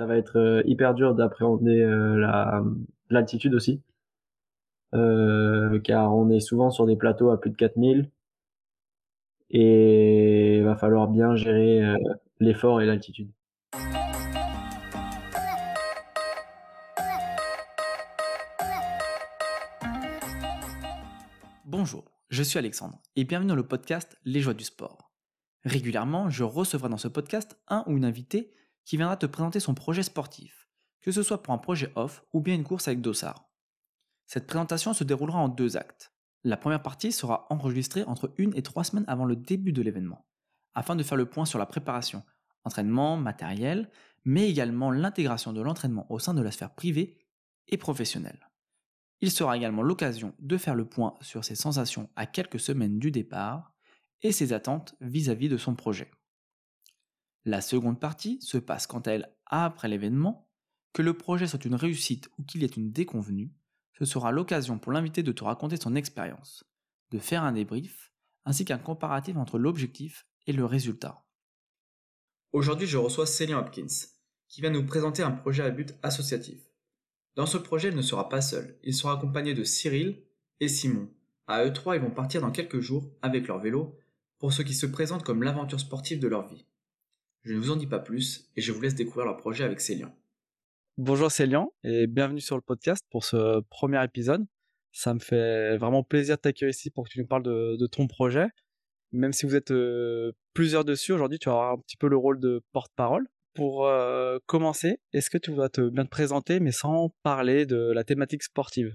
ça va être hyper dur d'appréhender la l'altitude aussi. car on est souvent sur des plateaux à plus de 4000 et il va falloir bien gérer l'effort et l'altitude. Bonjour, je suis Alexandre et bienvenue dans le podcast Les joies du sport. Régulièrement, je recevrai dans ce podcast un ou une invitée qui viendra te présenter son projet sportif, que ce soit pour un projet off ou bien une course avec Dossard. Cette présentation se déroulera en deux actes. La première partie sera enregistrée entre une et trois semaines avant le début de l'événement, afin de faire le point sur la préparation, entraînement, matériel, mais également l'intégration de l'entraînement au sein de la sphère privée et professionnelle. Il sera également l'occasion de faire le point sur ses sensations à quelques semaines du départ et ses attentes vis-à-vis de son projet. La seconde partie se passe quant à elle après l'événement, que le projet soit une réussite ou qu'il y ait une déconvenue, ce sera l'occasion pour l'invité de te raconter son expérience, de faire un débrief, ainsi qu'un comparatif entre l'objectif et le résultat. Aujourd'hui, je reçois Céline Hopkins, qui vient nous présenter un projet à but associatif. Dans ce projet, il ne sera pas seul. Il sera accompagné de Cyril et Simon. À eux trois, ils vont partir dans quelques jours avec leur vélo pour ce qui se présente comme l'aventure sportive de leur vie. Je ne vous en dis pas plus et je vous laisse découvrir leur projet avec Célian. Bonjour Célian et bienvenue sur le podcast pour ce premier épisode. Ça me fait vraiment plaisir de t'accueillir ici pour que tu nous parles de, ton projet. Même si vous êtes euh, plusieurs dessus, aujourd'hui tu avoir un petit peu le rôle de porte-parole pour euh, commencer, est-ce que tu vas te bien te présenter, mais sans parler de la thématique sportive?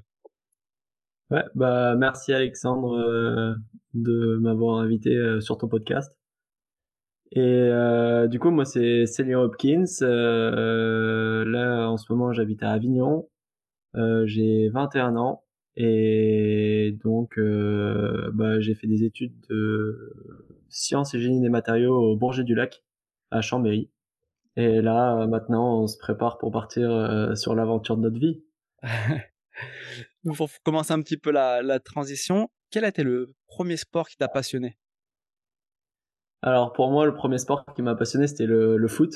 Ouais, bah merci Alexandre euh, de m'avoir invité euh, sur ton podcast. Et du coup, moi c'est Céline Hopkins. là, en ce moment, j'habite à Avignon. j'ai 21 ans et donc bah, j'ai fait des études de sciences et génie des matériaux au Bourget du Lac à Chambéry. Et là, euh, maintenant, on se prépare pour partir euh, sur l'aventure de notre vie. pour commencer un petit peu la, transition, quel a été le premier sport qui t'a passionné? Alors pour moi, le premier sport qui m'a passionné, c'était le, foot,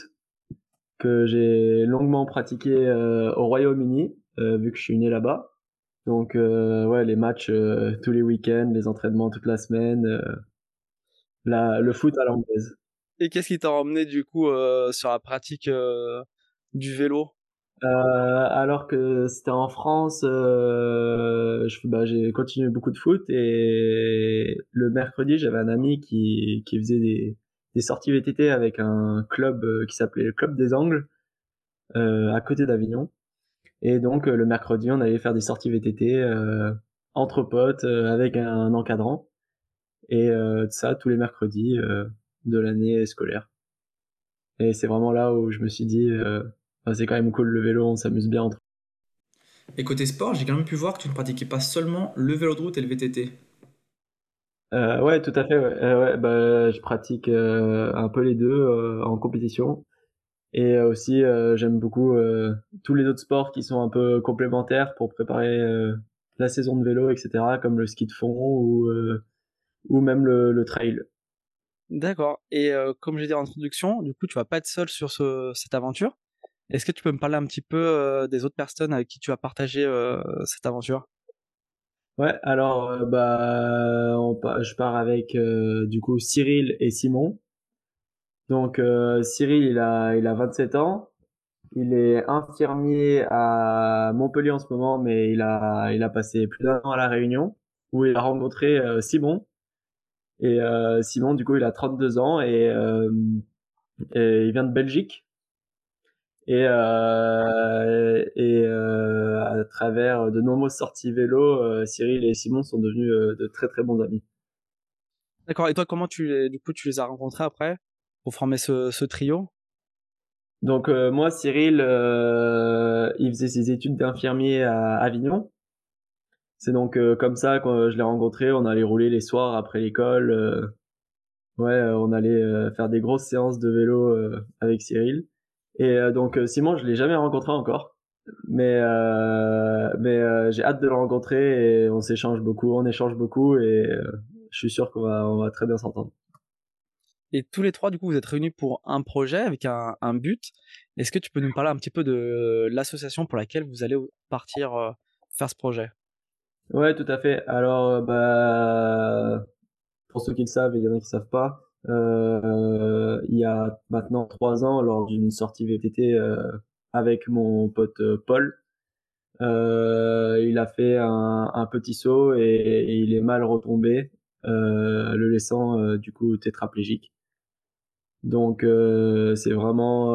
que j'ai longuement pratiqué euh, au Royaume-Uni, vu que je suis né là-bas. Donc ouais, les matchs tous les week-ends, les entraînements toute la semaine, le foot à l'anglaise. Et qu'est-ce qui t'a emmené du coup euh, sur la pratique euh, du vélo? Euh, alors que c'était en France, euh, bah, j'ai continué beaucoup de foot et le mercredi j'avais un ami qui, qui faisait des, des sorties VTT avec un club qui s'appelait le Club des Angles à côté d'Avignon. Et donc le mercredi on allait faire des sorties VTT entre potes avec un encadrant et ça tous les mercredis de l'année scolaire. Et c'est vraiment là où je me suis dit, euh, c'est quand même cool le vélo, on s'amuse bien entre. Et côté sport, j'ai quand même pu voir que tu ne pratiquais pas seulement le vélo de route et le VTT. Euh, ouais, tout à fait. Ouais. Euh, bah, je pratique un peu les deux en compétition. Et aussi, j'aime beaucoup tous les autres sports qui sont un peu complémentaires pour préparer la saison de vélo, etc., comme le ski de fond ou, ou même le trail. D'accord. Et comme j'ai dit en introduction, du coup, tu vas pas être seul sur cette aventure. Est-ce que tu peux me parler un petit peu des autres personnes avec qui tu vas partager cette aventure? Ouais, alors bah je pars avec du coup Cyril et Simon. Donc Cyril, il a il a 27 ans. Il est infirmier à Montpellier en ce moment, mais il a il a passé plus d'un an à la Réunion où il a rencontré Simon et euh, Simon, du coup, il a 32 ans euh, et il vient de Belgique. Et, euh, et euh, à travers de nombreuses sorties vélo, euh, Cyril et Simon sont devenus de très très bons amis. D'accord. Et toi, comment tu les, du coup, tu les as rencontrés après pour former ce, ce trio? Donc moi, Cyril, il faisait ses études d'infirmier à Avignon. C'est donc comme ça que je l'ai rencontré. On allait rouler les soirs après l'école. Ouais, on allait faire des grosses séances de vélo avec Cyril. Et donc Simon, je l'ai jamais rencontré encore, mais mais j'ai hâte de le rencontrer et on s'échange beaucoup, on échange beaucoup et je suis sûr qu'on va on va très bien s'entendre. Et tous les trois, du coup, vous êtes réunis pour un projet avec un, un but. Est-ce que tu peux nous parler un petit peu de l'association pour laquelle vous allez partir euh, faire ce projet? Ouais, tout à fait. Alors, bah, pour ceux qui le savent, et il y en a qui savent pas, euh, il y a maintenant trois ans, lors d'une sortie VTT euh, avec mon pote euh, Paul, euh, il a fait un, petit saut et, il est mal retombé, euh, le laissant euh, du coup tétraplégique. Donc c'est vraiment,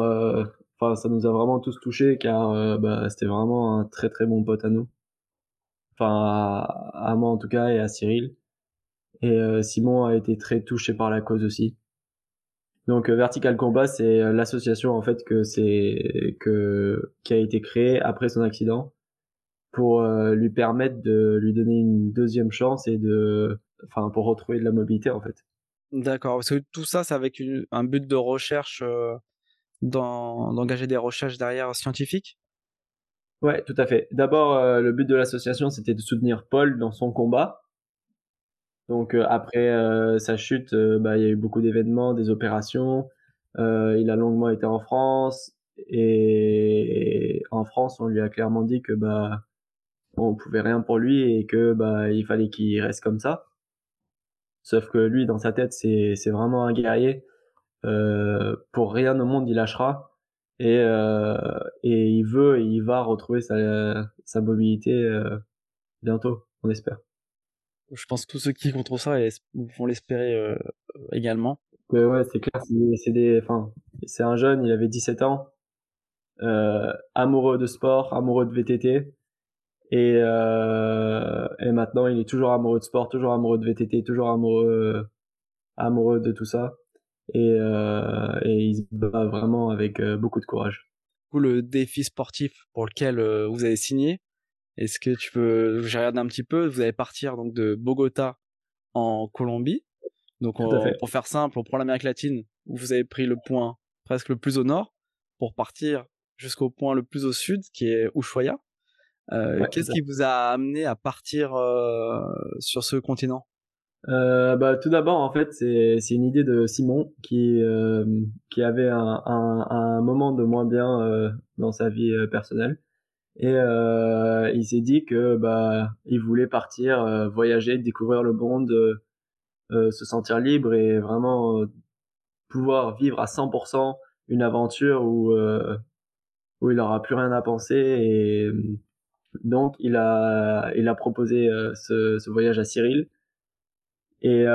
enfin ça nous a vraiment tous touchés car bah, c'était vraiment un très très bon pote à nous, enfin à moi en tout cas et à Cyril. Et euh, Simon a été très touché par la cause aussi. Donc euh, Vertical Combat, c'est euh, l'association en fait que c'est que qui a été créée après son accident pour lui permettre de lui donner une deuxième chance et de enfin pour retrouver de la mobilité en fait. D'accord, parce que tout ça c'est avec une, un but de recherche euh, d'engager des recherches derrière scientifiques? Ouais, tout à fait. D'abord, euh, le but de l'association, c'était de soutenir Paul dans son combat, donc euh, après euh, sa chute, euh, bah, il y a eu beaucoup d'événements, des opérations. il a longuement été en France et en France, on lui a clairement dit que bah on pouvait rien pour lui et que bah il fallait qu'il reste comme ça. Sauf que lui, dans sa tête, c'est c'est vraiment un guerrier. Euh, pour rien au monde, il lâchera et euh, et il veut et il va retrouver sa sa mobilité euh, bientôt, on espère je pense que tous ceux qui contre ça vont l'espérer euh, également. Ouais, ouais c'est clair. C'est des, enfin, c'est un jeune, il avait 17 ans, euh, amoureux de sport, amoureux de VTT, et euh, et maintenant il est toujours amoureux de sport, toujours amoureux de VTT, toujours amoureux amoureux de tout ça, et euh, et il se bat vraiment avec euh, beaucoup de courage. Le défi sportif pour lequel euh, vous avez signé, est-ce que tu peux, j'ai regardé un petit peu, vous allez partir donc de Bogota en Colombie. Donc on, pour faire simple, on prend l'Amérique latine où vous avez pris le point presque le plus au nord pour partir jusqu'au point le plus au sud qui est Ushuaia. Euh, ouais, Qu'est-ce qui vous a amené à partir euh, sur ce continent? Euh, bah, tout d'abord, en fait, c'est une idée de Simon qui euh, qui avait un, un, un moment de moins bien dans sa vie personnelle et euh, il s'est dit que bah il voulait partir euh, voyager découvrir le monde euh, euh se sentir libre et vraiment euh, pouvoir vivre à 100% une aventure où où il aura plus rien à penser et donc il a il a proposé ce, ce voyage à Cyril. Et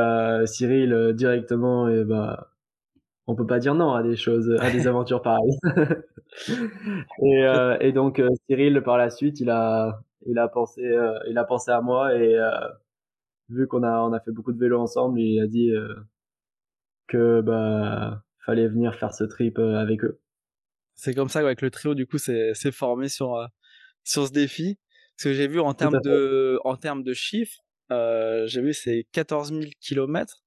Cyril directement et bah on peut pas dire non à des choses, à des aventures pareilles. et, euh, et donc euh, Cyril, par la suite, il a, il a pensé, euh, il a pensé à moi et euh, vu qu'on a, on a fait beaucoup de vélo ensemble, il a dit que bah fallait venir faire ce trip avec eux. C'est comme ça avec le trio du coup c'est c'est formé sur sur ce défi. Ce que j'ai vu en termes de en termes de chiffres, j'ai vu c'est 14 000 kilomètres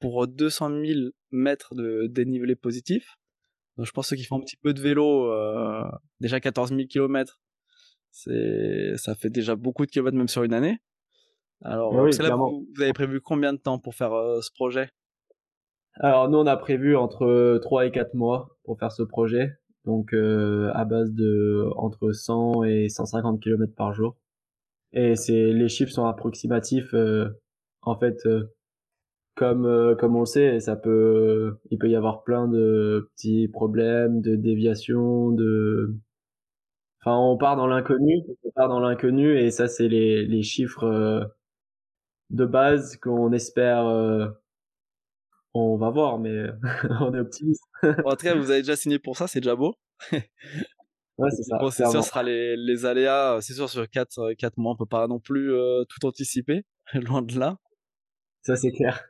pour 200 000 mètres de dénivelé positif. Donc je pense ceux qui font un petit peu de vélo, euh, déjà 14 000 kilomètres, c'est ça fait déjà beaucoup de kilomètres même sur une année. Alors oui, là, vous, vous, avez prévu combien de temps pour faire euh, ce projet? Alors nous on a prévu entre 3 et 4 mois pour faire ce projet, donc euh, à base de entre 100 et 150 kilomètres par jour. Et c'est les chiffres sont approximatifs. En fait, comme euh, comme on le sait, ça peut il peut y avoir plein de petits problèmes, de déviations, de enfin on part dans l'inconnu, on part dans l'inconnu et ça c'est les les chiffres euh, de base qu'on espère euh, on va voir mais on est optimiste. en tout cas, vous avez déjà signé pour ça, c'est déjà beau. ouais, c'est ça. Bon, c'est sûr, ce sera les, les aléas, c'est sûr sur 4 quatre mois, on peut pas non plus euh, tout anticiper, loin de là. Ça c'est clair.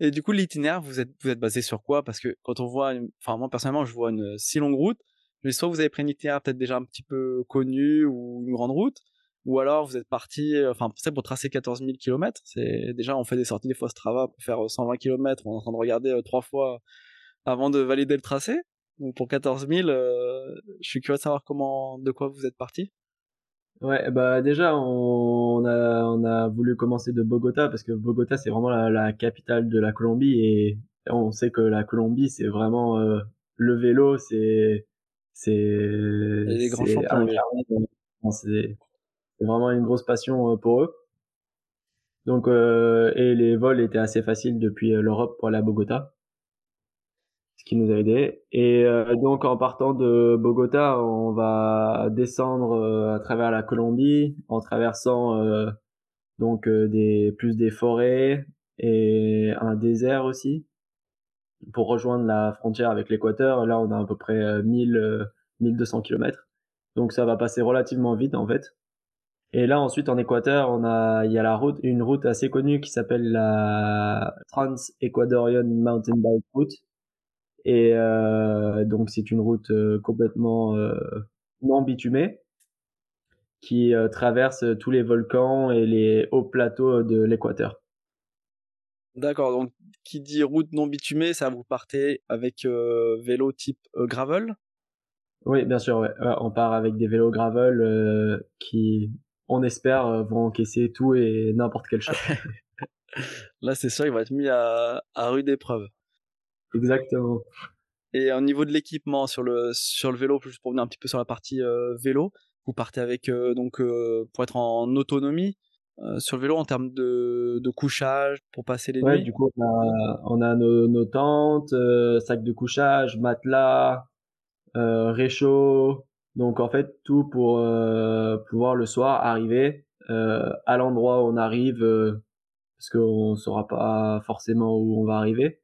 Et du coup, l'itinéraire, vous êtes, vous êtes basé sur quoi? Parce que quand on voit, une... enfin moi personnellement, je vois une si longue route, mais soit vous avez pris un itinéraire peut-être déjà un petit peu connu ou une grande route, ou alors vous êtes parti, enfin pour tracer 14 000 km, c'est déjà on fait des sorties des fois Strava pour faire 120 km, on est en train de regarder euh, trois fois avant de valider le tracé. Donc pour 14 000, euh, je suis curieux de savoir comment, de quoi vous êtes parti. Ouais, bah déjà on a on a voulu commencer de Bogota parce que Bogota c'est vraiment la, la, capitale de la Colombie et on sait que la Colombie, c'est vraiment euh, le vélo, c'est les grands champions, c'est c'est vraiment une grosse passion euh, pour eux. Donc euh, et les vols étaient assez faciles depuis euh, l'Europe pour aller à Bogota, qui nous a aidé. Et euh, donc en partant de Bogota, on va descendre euh, à travers la Colombie en traversant euh, donc plus des forêts et un désert aussi pour rejoindre la frontière avec l'Équateur. Là, on a à peu près euh, 1000 euh, 1200 km. Donc ça va passer relativement vite en fait. Et là ensuite en Équateur, on a il y a la route une route assez connue qui s'appelle la Trans-Ecuadorian Mountain Bike Route. Et euh, donc c'est une route euh, complètement euh, non bitumée qui traverse tous les volcans et les hauts plateaux de l'Équateur. D'accord, donc qui dit route non bitumée, ça vous partez avec euh, vélo type euh, gravel? Oui, bien sûr, ouais. Ouais, on part avec des vélos gravel euh, qui, on espère, vont encaisser tout et n'importe quel choc. Là, c'est sûr, il va être mis à, à rude épreuve. Exactement. Et au niveau de l'équipement sur le sur le vélo, juste pour venir un petit peu sur la partie euh, vélo, vous partez avec euh, donc euh, pour être en autonomie sur le vélo en termes de, de couchage pour passer les Ouais, nuits? du coup, on a, on a nos, nos tentes, sacs de couchage, matelas, réchaud. Donc, en fait, tout pour pouvoir le soir arriver à l'endroit où on arrive, parce qu'on saura pas forcément où on va arriver.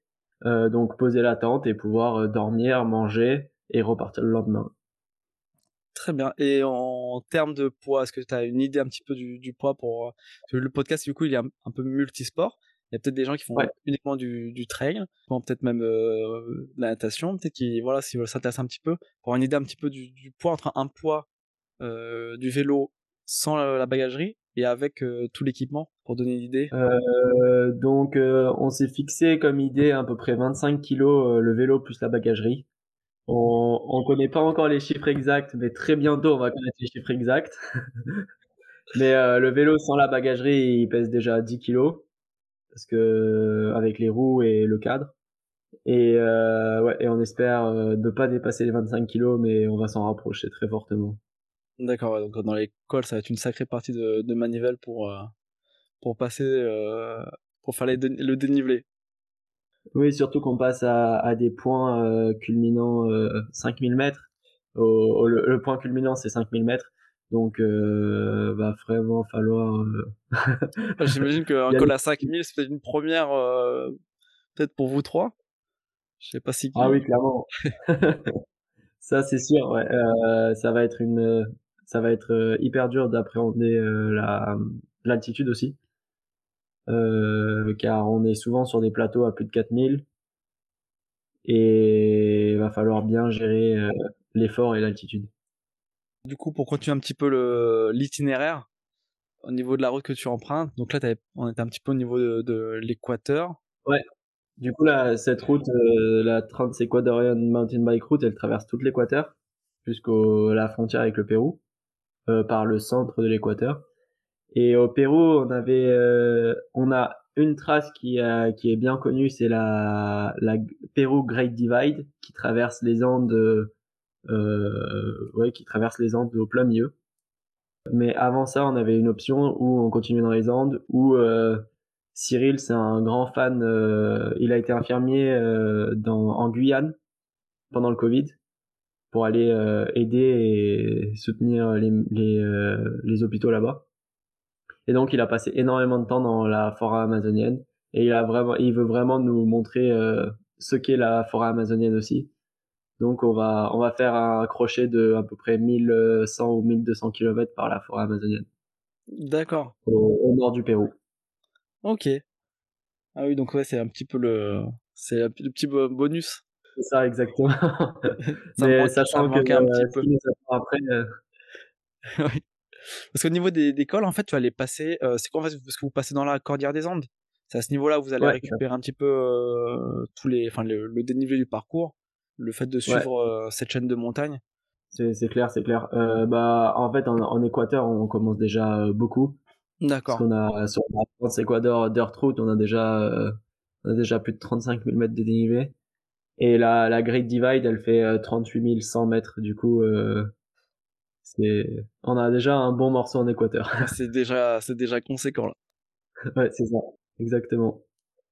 Euh, donc, poser la tente et pouvoir euh, dormir, manger et repartir le lendemain. Très bien. Et en termes de poids, est-ce que tu as une idée un petit peu du, du poids pour euh, le podcast du coup il est un, un peu multisport. Il y a peut-être des gens qui font Ouais. uniquement du, du trail, peut-être même euh, de la natation, peut-être qui voilà s'ils veulent s'intéresser un petit peu pour avoir une idée un petit peu du, du poids entre un poids euh, du vélo sans la, la bagagerie et avec euh, tout l'équipement pour donner une idée. Euh, donc, euh, on s'est fixé comme idée à peu près 25 kilos euh, le vélo plus la bagagerie. On, on connaît pas encore les chiffres exacts, mais très bientôt on va connaître les chiffres exacts. mais euh, le vélo sans la bagagerie, il pèse déjà 10 kilos parce que avec les roues et le cadre. Et euh, ouais, et on espère euh, ne pas dépasser les 25 kilos, mais on va s'en rapprocher très fortement. D'accord, ouais, donc dans les cols, ça va être une sacrée partie de, de manivelle pour, euh, pour passer, euh, pour faire les dé- le dénivelé. Oui, surtout qu'on passe à, à des points euh, culminants euh, 5000 mètres. Au, au- le, le point culminant, c'est 5000 mètres. Donc, euh, va vraiment falloir... euh, J'imagine qu'un col à 5000, c'est peut-être une première, euh, peut-être pour vous trois. Je sais pas si. Ah oui, clairement. Ça, c'est sûr. Ouais. Euh, ça va être une, ça va être euh, hyper dur d'appréhender euh, la l'altitude aussi, euh, car on est souvent sur des plateaux à plus de 4000 et il va falloir bien gérer euh, l'effort et l'altitude. Du coup, pour continuer un petit peu le l'itinéraire, au niveau de la route que tu empruntes, donc là, on était un petit peu au niveau de, de l'équateur. Du coup, là, cette route, euh, la Trans-Ecuadorian Mountain Bike Route, elle traverse toute l'Équateur jusqu'au la frontière avec le Pérou, euh, par le centre de l'Équateur. Et au Pérou, on avait, euh, on a une trace qui, a- qui est bien connue, c'est la, la Pérou Great Divide, qui traverse les Andes, euh, ouais, qui traverse les Andes au plein milieu. Mais avant ça, on avait une option où on continuait dans les Andes, où euh, Cyril, c'est un grand fan. euh, il a été infirmier euh, dans, en Guyane pendant le Covid pour aller euh, aider et soutenir les, les, euh, les hôpitaux là-bas. Et donc, il a passé énormément de temps dans la forêt amazonienne et il a vraiment, il veut vraiment nous montrer euh, ce qu'est la forêt amazonienne aussi. Donc, on va, on va faire un crochet de à peu près 1100 ou 1200 km par la forêt amazonienne D'accord. au, au nord du Pérou. Ok. Ah oui, donc ouais, c'est un petit peu le, c'est le petit bo- bonus. C'est ça, exactement. Ça Mais manque- sachant ça que un euh, petit ce peu. après, euh, Oui. Parce qu'au niveau des, des cols, en fait, tu vas les passer. euh, c'est quoi en fait Parce que vous passez dans la cordillère des Andes. C'est à ce niveau-là où vous allez Ouais, récupérer un petit peu euh, tous les, enfin le, le dénivelé du parcours, le fait de suivre euh, cette chaîne de montagnes. c'est clair, c'est clair. Bah, en fait, en, en Équateur, on commence déjà beaucoup. Parce D'accord. qu'on a sur la France Équateur Dirt Route, on a déjà On a déjà plus de 35 000 mètres de dénivelé. Et la, la Great Divide, elle fait 38 100 mètres. Du coup, c'est, on a déjà un bon morceau en équateur. c'est déjà, c'est déjà conséquent là. ouais, c'est ça, exactement.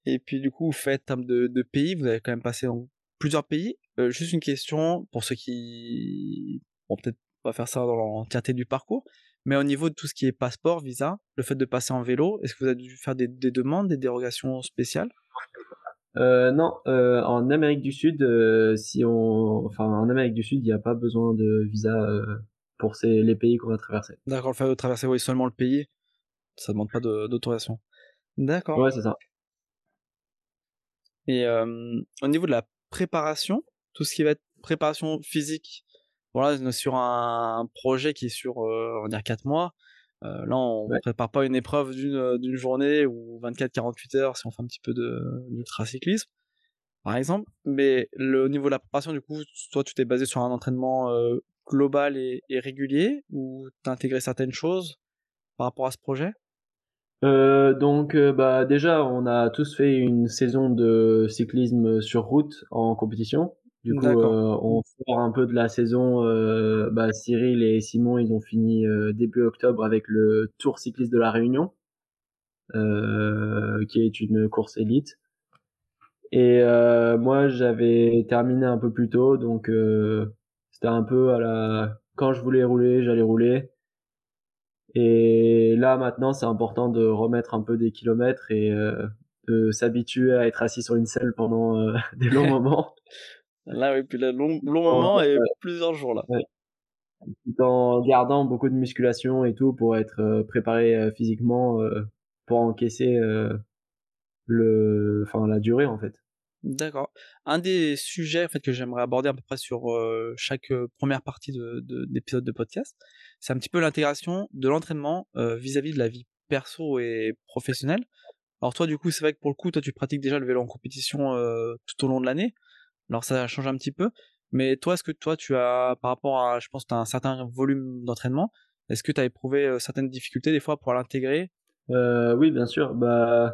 Et puis du coup, vous faites termes de, de pays, vous avez quand même passé dans plusieurs pays. Euh, juste une question pour ceux qui vont peut-être pas faire ça dans l'entièreté du parcours, mais au niveau de tout ce qui est passeport, visa, le fait de passer en vélo, est-ce que vous avez dû faire des, des demandes, des dérogations spéciales? Euh, non, euh, en Amérique du Sud, euh, si on, enfin en Amérique du Sud, il n'y a pas besoin de visa pour ces, les pays qu'on va traverser. D'accord, le fait de traverser oui, seulement le pays, ça demande pas d'autorisation. D'accord. Ouais, c'est ça. Et euh, au niveau de la préparation, tout ce qui va être préparation physique, voilà, sur un projet qui est sur, euh, on va dire, 4 mois, euh, là, on ne prépare pas une épreuve d'une d'une journée ou 24-48 heures si on fait un petit peu d'ultracyclisme, par exemple. Mais le, au niveau de la préparation, du coup, toi, tu t'es basé sur un entraînement global et, et régulier ou t'as intégré certaines choses par rapport à ce projet? Euh, donc, euh, bah, déjà, on a tous fait une saison de cyclisme sur route en compétition. Du coup, euh, on sort un peu de la saison. Bah, Cyril et Simon, ils ont fini début octobre avec le Tour cycliste de la Réunion, qui est une course élite. Et moi, j'avais terminé un peu plus tôt, donc c'était un peu à la. Quand je voulais rouler, j'allais rouler. Et là maintenant, c'est important de remettre un peu des kilomètres et euh, de s'habituer à être assis sur une selle pendant euh, des longs moments. Là, oui, puis là, long, long moment et plusieurs jours là. Ouais. Tout en gardant beaucoup de musculation et tout pour être euh, préparé physiquement pour encaisser le, enfin la durée en fait. D'accord. Un des sujets en fait que j'aimerais aborder à peu près sur chaque première partie de, d'épisode de, podcast, c'est un petit peu l'intégration de l'entraînement vis-à-vis de la vie perso et professionnelle. Alors toi du coup c'est vrai que pour le coup toi tu pratiques déjà le vélo en compétition tout au long de l'année. Alors ça change un petit peu. Mais toi est-ce que toi tu as par rapport à je pense tu as un certain volume d'entraînement, est-ce que tu as éprouvé certaines difficultés des fois pour l'intégrer? Oui bien sûr. Bah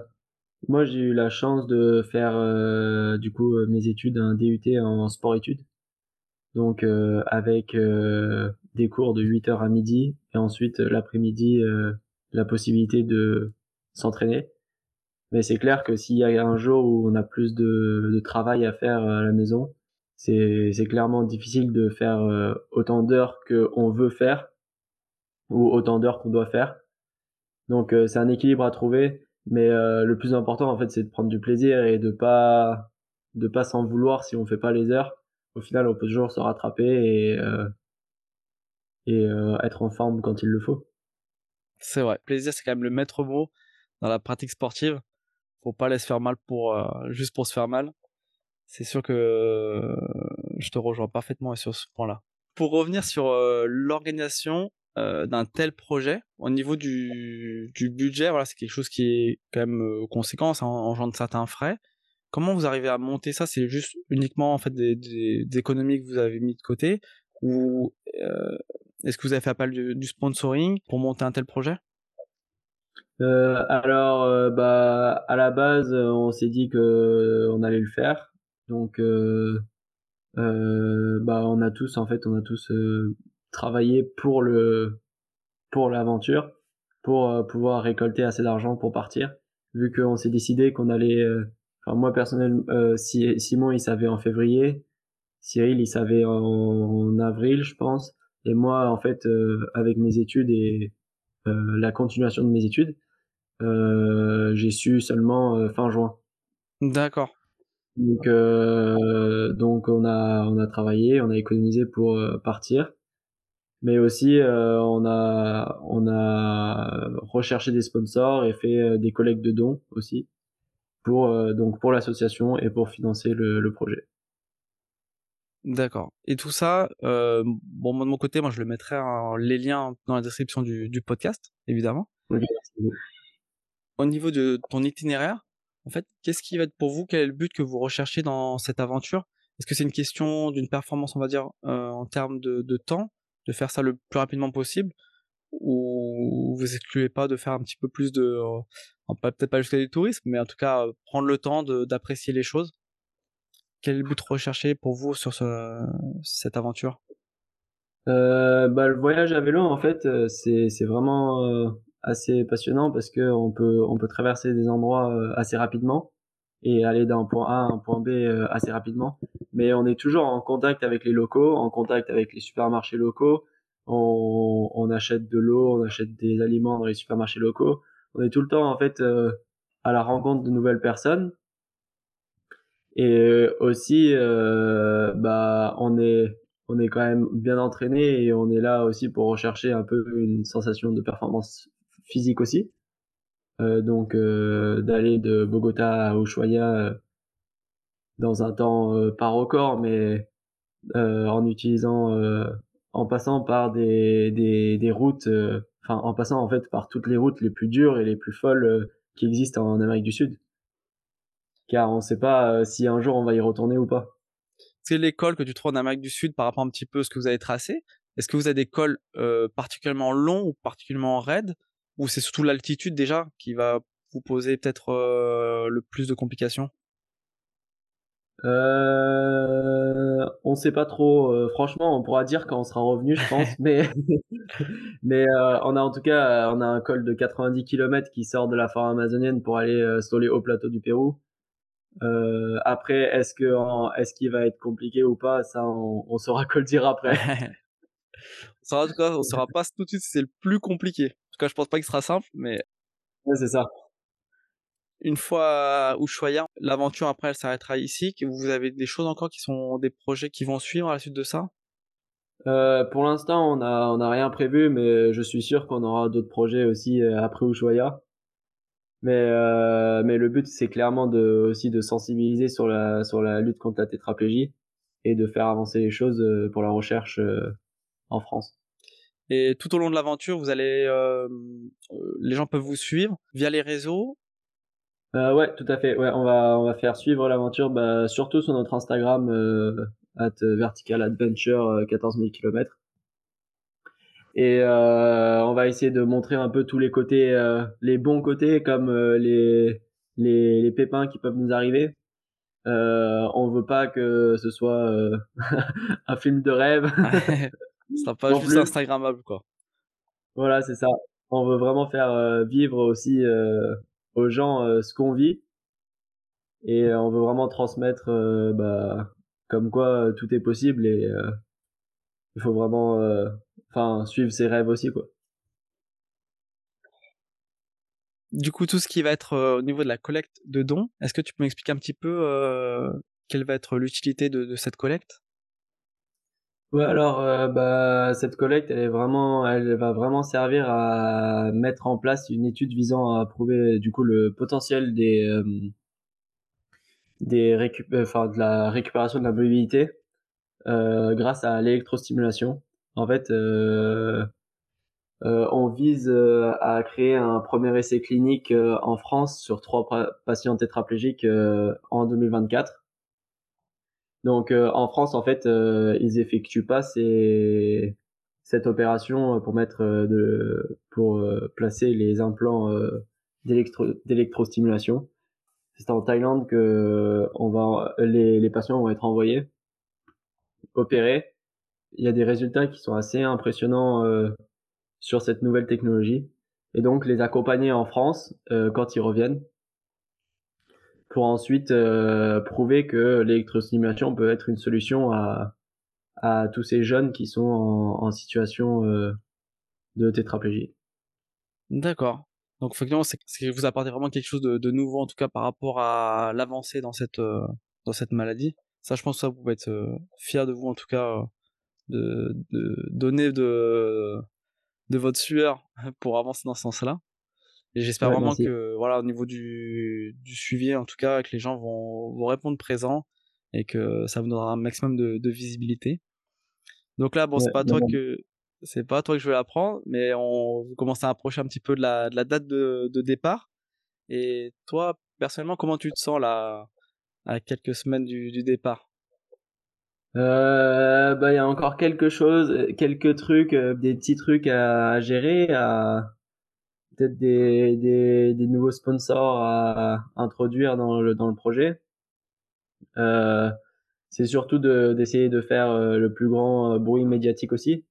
moi, j'ai eu la chance de faire euh, du coup euh, mes études, un DUT en sport-études. Donc euh, avec des cours de 8h à midi et ensuite l'après-midi la possibilité de s'entraîner. Mais c'est clair que s'il y a un jour où on a plus de, de travail à faire à la maison, c'est clairement difficile de faire autant d'heures qu'on veut faire ou autant d'heures qu'on doit faire. Donc c'est un équilibre à trouver mais euh, le plus important, en fait, c'est de prendre du plaisir et de pas de pas s'en vouloir si on fait pas les heures. Au final, on peut toujours se rattraper et euh, et euh, être en forme quand il le faut. C'est vrai. Plaisir, c'est quand même le maître mot dans la pratique sportive. Faut pas laisser faire mal pour juste pour se faire mal. C'est sûr que je te rejoins parfaitement sur ce point-là. Pour revenir sur l'organisation, euh, d'un tel projet au niveau du, du budget voilà c'est quelque chose qui est quand même euh, conséquent ça engendre certains frais. Comment vous arrivez à monter ça? C'est juste uniquement en fait des, économies que vous avez mis de côté? Ou euh, est-ce que vous avez fait appel du, sponsoring pour monter un tel projet? Alors bah à la base on s'est dit que on allait le faire. Donc bah on a tous en fait on a tous travailler pour le pour l'aventure pour euh, pouvoir récolter assez d'argent pour partir vu qu'on s'est décidé qu'on allait euh, enfin moi personnellement euh, Simon il savait en février Cyril il savait en, avril je pense et moi en fait avec mes études et la continuation de mes études j'ai su seulement fin juin. D'accord. Donc donc on a on a travaillé on a économisé pour partir mais aussi euh, on a on a recherché des sponsors et fait euh, des collectes de dons aussi pour euh, donc pour l'association et pour financer le, le projet. D'accord. Et tout ça, euh, bon, de mon côté, moi, je le mettrai en, les liens dans la description du, du podcast, évidemment. Au niveau de ton itinéraire, en fait, qu'est-ce qui va être pour vous Quel est le but que vous recherchez dans cette aventure? Est-ce que c'est une question d'une performance, on va dire, euh, en termes de, de temps? De faire ça le plus rapidement possible ou vous excluez pas de faire un petit peu plus de, peut-être pas jusqu'à du tourisme, mais en tout cas prendre le temps d'apprécier les choses. Quel but recherché pour vous sur ce, cette aventure? Euh, bah, le voyage à vélo, en fait, c'est c'est vraiment assez passionnant parce que on peut on peut traverser des endroits assez rapidement et aller d'un point A à un point B assez rapidement. Mais on est toujours en contact avec les locaux, en contact avec les supermarchés locaux. On, on achète de l'eau, on achète des aliments dans les supermarchés locaux. On est tout le temps en fait euh, à la rencontre de nouvelles personnes. Et aussi, euh, bah, on est on est quand même bien entraîné et on est là aussi pour rechercher un peu une sensation de performance physique aussi. Euh, donc euh, d'aller de Bogota à Ushuaia euh, dans un temps pas record, mais en utilisant, en passant par des, des, des routes, enfin en passant en fait par toutes les routes les plus dures et les plus folles qui existent en Amérique du Sud. Car on ne sait pas si un jour on va y retourner ou pas. C'est l'école que tu trouves en Amérique du Sud par rapport un petit peu à ce que vous avez tracé? Est-ce que vous avez des cols particulièrement longs ou particulièrement raides? Ou c'est surtout l'altitude déjà qui va vous poser peut-être euh, le plus de complications? Euh, on sait pas trop. Euh, franchement, on pourra dire quand on sera revenu, je pense. mais mais euh, on a en tout cas, on a un col de 90 km qui sort de la forêt amazonienne pour aller euh, soler au plateau du Pérou. après, est-ce que est-ce qu'il va être compliqué ou pas Ça, on, on saura que le dire après. saura, en tout cas, on saura pas tout de suite si c'est le plus compliqué tout cas, je pense pas qu'il sera simple, mais. Ouais, c'est ça. Une fois à Ushuaia, l'aventure après elle s'arrêtera ici. Vous avez des choses encore qui sont des projets qui vont suivre à la suite de ça? Euh, Pour l'instant, on a on a rien prévu, mais je suis sûr qu'on aura d'autres projets aussi euh, après Ushuaia. Mais euh, mais le but c'est clairement de aussi de sensibiliser sur la sur la lutte contre la tétraplégie et de faire avancer les choses pour la recherche euh, en France. Et tout au long de l'aventure, vous allez, euh, les gens peuvent vous suivre via les réseaux? Euh, ouais, tout à fait. Ouais, on va on va faire suivre l'aventure, bah, surtout sur notre Instagram euh, at vertical adventure 14 000 km. Et euh, on va essayer de montrer un peu tous les côtés, euh, les bons côtés comme euh, les, les les pépins qui peuvent nous arriver. Euh, on veut pas que ce soit un film de rêve. Ce sera pas juste Instagrammable, quoi. Voilà, c'est ça. On veut vraiment faire euh, vivre aussi euh, aux gens euh, ce qu'on vit. Et on veut vraiment transmettre bah, comme quoi tout est possible et il faut vraiment enfin suivre ses rêves aussi quoi. Du coup, tout ce qui va être au niveau de la collecte de dons, est-ce que tu peux m'expliquer un petit peu quelle va être l'utilité de, de cette collecte? Ouais, alors euh, bah cette collecte, elle est vraiment, elle va vraiment servir à mettre en place une étude visant à prouver du coup le potentiel des euh, des récup enfin de la récupération de la mobilité euh, grâce à l'électrostimulation. En fait, euh, euh, on vise à créer un premier essai clinique en France sur trois patients tétraplégiques en 2024. Donc euh, en France, en fait, euh, ils effectuent pas cette opération pour mettre euh, de, pour placer les implants d'électro, d'électrostimulation. C'est en Thaïlande que les, les patients vont être envoyés, opérés. Il y a des résultats qui sont assez impressionnants sur cette nouvelle technologie et donc les accompagner en France quand ils reviennent pour ensuite euh, prouver que l'électrostimulation peut être une solution à, tous ces jeunes qui sont en, situation euh, de tétraplégie. D'accord. Donc effectivement, c'est que vous apportez vraiment quelque chose de, nouveau, en tout cas par rapport à l'avancée dans cette euh, maladie. Ça, je pense que ça, vous pouvez être fier de vous, en tout cas, de, donner de votre sueur pour avancer dans ce sens-là. Et j'espère ouais, vraiment merci. que, voilà, au niveau du, du suivi, en tout cas, que les gens vont, vont répondre présent et que ça vous donnera un maximum de, de visibilité. Donc là, bon, ouais, c'est pas toi que, c'est pas toi que je vais apprendre, mais on commence à approcher un petit peu de la, de la date de, de départ. Et toi, personnellement, comment tu te sens là, à quelques semaines du, du départ? Euh, bah, il y a encore quelque chose, quelques trucs, euh, des petits trucs à, gérer, à peut-être des, nouveaux sponsors à introduire dans le, projet. Euh, c'est surtout d'essayer de, faire euh, le plus grand bruit médiatique aussi.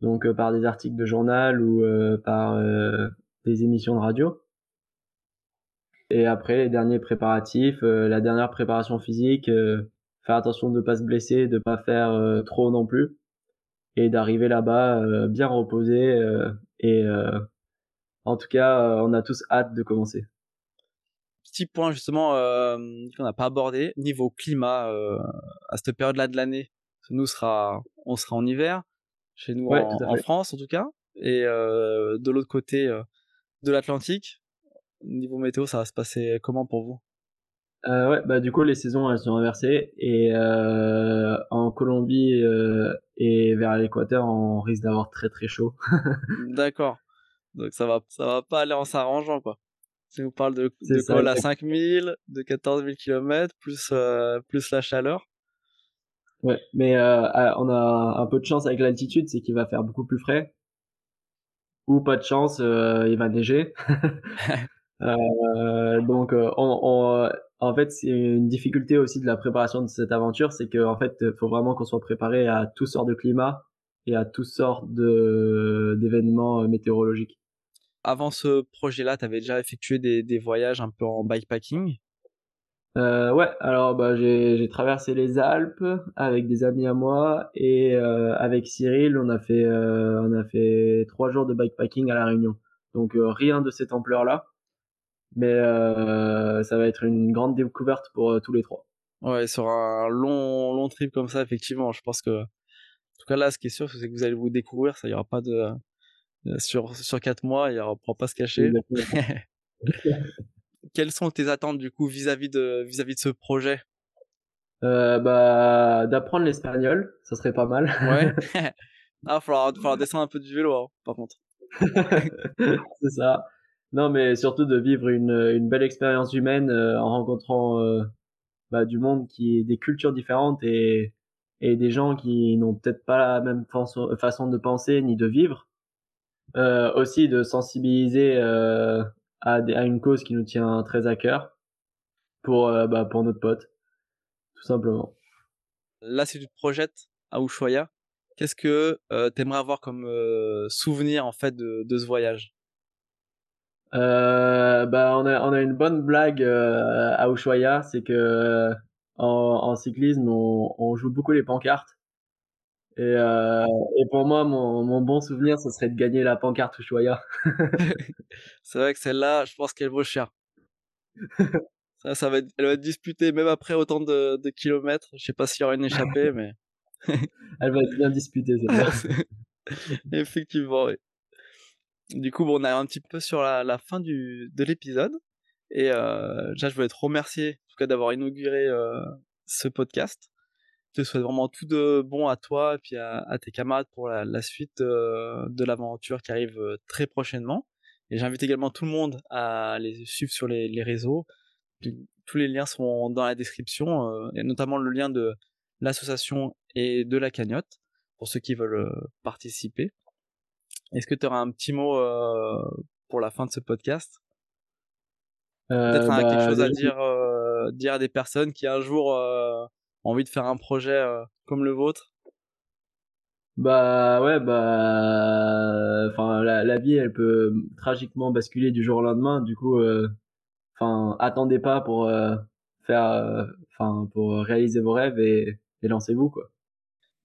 Donc par des articles de journal ou par des émissions de radio. Et après les derniers préparatifs, la dernière préparation physique, faire attention de ne pas se blesser, de pas faire euh, trop non plus, et d'arriver là-bas euh, bien reposé. Euh, et en tout cas, on a tous hâte de commencer. Petit point justement qu'on n'a pas abordé niveau climat à cette période-là de l'année. Nous sera, on sera en hiver chez nous en, France en tout cas, et de l'autre côté de l'Atlantique, niveau météo, ça va se passer comment pour vous? Euh, ouais, bah du coup les saisons elles sont inversées et euh, en Colombie euh, et vers l'équateur on risque d'avoir très très chaud. D'accord. Donc ça va ça va pas aller en s'arrangeant quoi. Si vous parle de, de quoi là 5000, de 14000 km plus euh, plus la chaleur. Ouais, mais euh, on a un peu de chance avec l'altitude, c'est qu'il va faire beaucoup plus frais. Ou pas de chance, euh, il va neiger. Donc, on, on, en fait, c'est une difficulté aussi de la préparation de cette aventure, c'est qu'en fait, il faut vraiment qu'on soit préparé à toutes sortes de climats et à toutes sortes d'événements euh, météorologiques. Avant ce projet-là, tu avais déjà effectué des, des, voyages un peu en bikepacking? Euh, Ouais, alors bah, j'ai traversé les Alpes avec des amis à moi et euh, avec Cyril, on a fait euh, on a fait trois jours de bikepacking à la Réunion. Donc euh, rien de cette ampleur-là mais ça va être une grande découverte pour tous les trois. Ouais, sur un long long trip comme ça, effectivement, je pense que tout cas là, ce qui est sûr, c'est que vous allez vous découvrir. Ça, y aura pas de euh, sur sur quatre mois, il y aura pas se cacher. Quelles sont tes attentes du coup vis-à-vis de vis-à-vis de ce projet? Euh, Bah d'apprendre l'espagnol, ça serait pas mal. Ouais. ah, falloir falloir descendre un peu du vélo, hein, par contre. c'est ça. Non, mais surtout de vivre une, une belle expérience humaine euh, en rencontrant euh, bah, du monde qui est des cultures différentes et, et des gens qui n'ont peut-être pas la même façon, de penser ni de vivre. Euh, aussi de sensibiliser euh, à, à, une cause qui nous tient très à cœur pour, bah, pour notre pote, tout simplement. Là, si tu te projettes à Ushuaia, qu'est-ce que euh, tu aimerais avoir comme souvenir en fait de, de ce voyage? Euh, bah on a on a une bonne blague euh, à Ushuaia, c'est que en, en cyclisme on, on, joue beaucoup les pancartes. Et, euh, et pour moi mon, mon bon souvenir ce serait de gagner la pancarte Ushuaia. c'est vrai que celle-là, je pense qu'elle vaut cher. ça, ça va être, elle va être disputée même après autant de, de kilomètres. Je sais pas s'il y aura une échappée, mais elle va être bien disputée celle-là. Effectivement. Oui. Du coup, bon, on est un petit peu sur la, la fin du, de l'épisode. Et euh, déjà, je voulais te remercier, en tout cas, d'avoir inauguré euh, ce podcast. Je te souhaite vraiment tout de bon à toi et puis à, tes camarades pour la, suite euh, de l'aventure qui arrive euh, très prochainement. Et j'invite également tout le monde à les suivre sur les, réseaux. tous les liens sont dans la description, euh, et notamment le lien de l'association et de la cagnotte pour ceux qui veulent participer. Est-ce que tu auras un petit mot pour la fin de ce podcast? Peut-être bah, quelque chose à dire, euh, dire à des personnes qui un jour euh, ont envie de faire un projet euh, comme le vôtre Bah ouais, bah, enfin la, la, vie, elle peut tragiquement basculer du jour au lendemain. Du coup, enfin, attendez pas pour faire, enfin, pour réaliser vos rêves et, et lancez-vous quoi.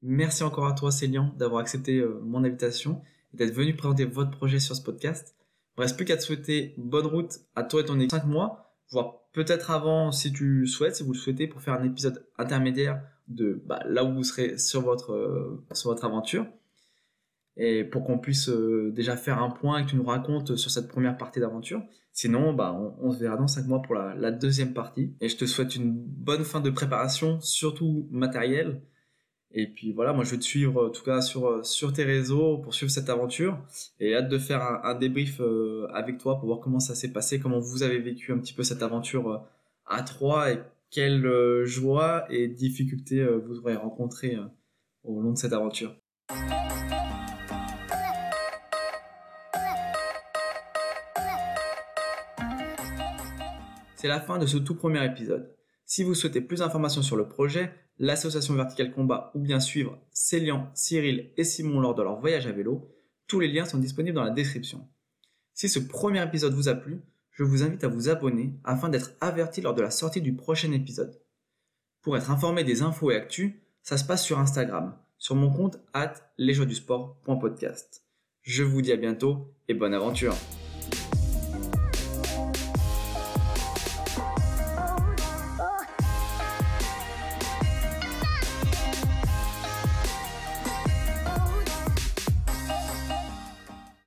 Merci encore à toi, Célian, d'avoir accepté mon invitation d'être venu présenter votre projet sur ce podcast. Il ne reste plus qu'à te souhaiter bonne route à toi et ton équipe 5 mois, voire peut-être avant si tu souhaites, si vous le souhaitez, pour faire un épisode intermédiaire de bah, là où vous serez sur votre, euh, sur votre aventure. Et pour qu'on puisse euh, déjà faire un point et que tu nous racontes sur cette première partie d'aventure. Sinon, bah, on, se verra dans 5 mois pour la, la deuxième partie. Et je te souhaite une bonne fin de préparation, surtout matérielle et puis voilà, moi je vais te suivre en tout cas sur, euh, sur tes réseaux pour suivre cette aventure et hâte de faire un, débrief euh, avec toi pour voir comment ça s'est passé, comment vous avez vécu un petit peu cette aventure euh, à trois et quelles euh, joies et difficultés vous aurez rencontrées euh, au long de cette aventure. C'est la fin de ce tout premier épisode. Si vous souhaitez plus d'informations sur le projet, l'association Vertical Combat ou bien suivre Célian, Cyril et Simon lors de leur voyage à vélo, tous les liens sont disponibles dans la description. Si ce premier épisode vous a plu, je vous invite à vous abonner afin d'être averti lors de la sortie du prochain épisode. Pour être informé des infos et actus, ça se passe sur Instagram, sur mon compte at. Je vous dis à bientôt et bonne aventure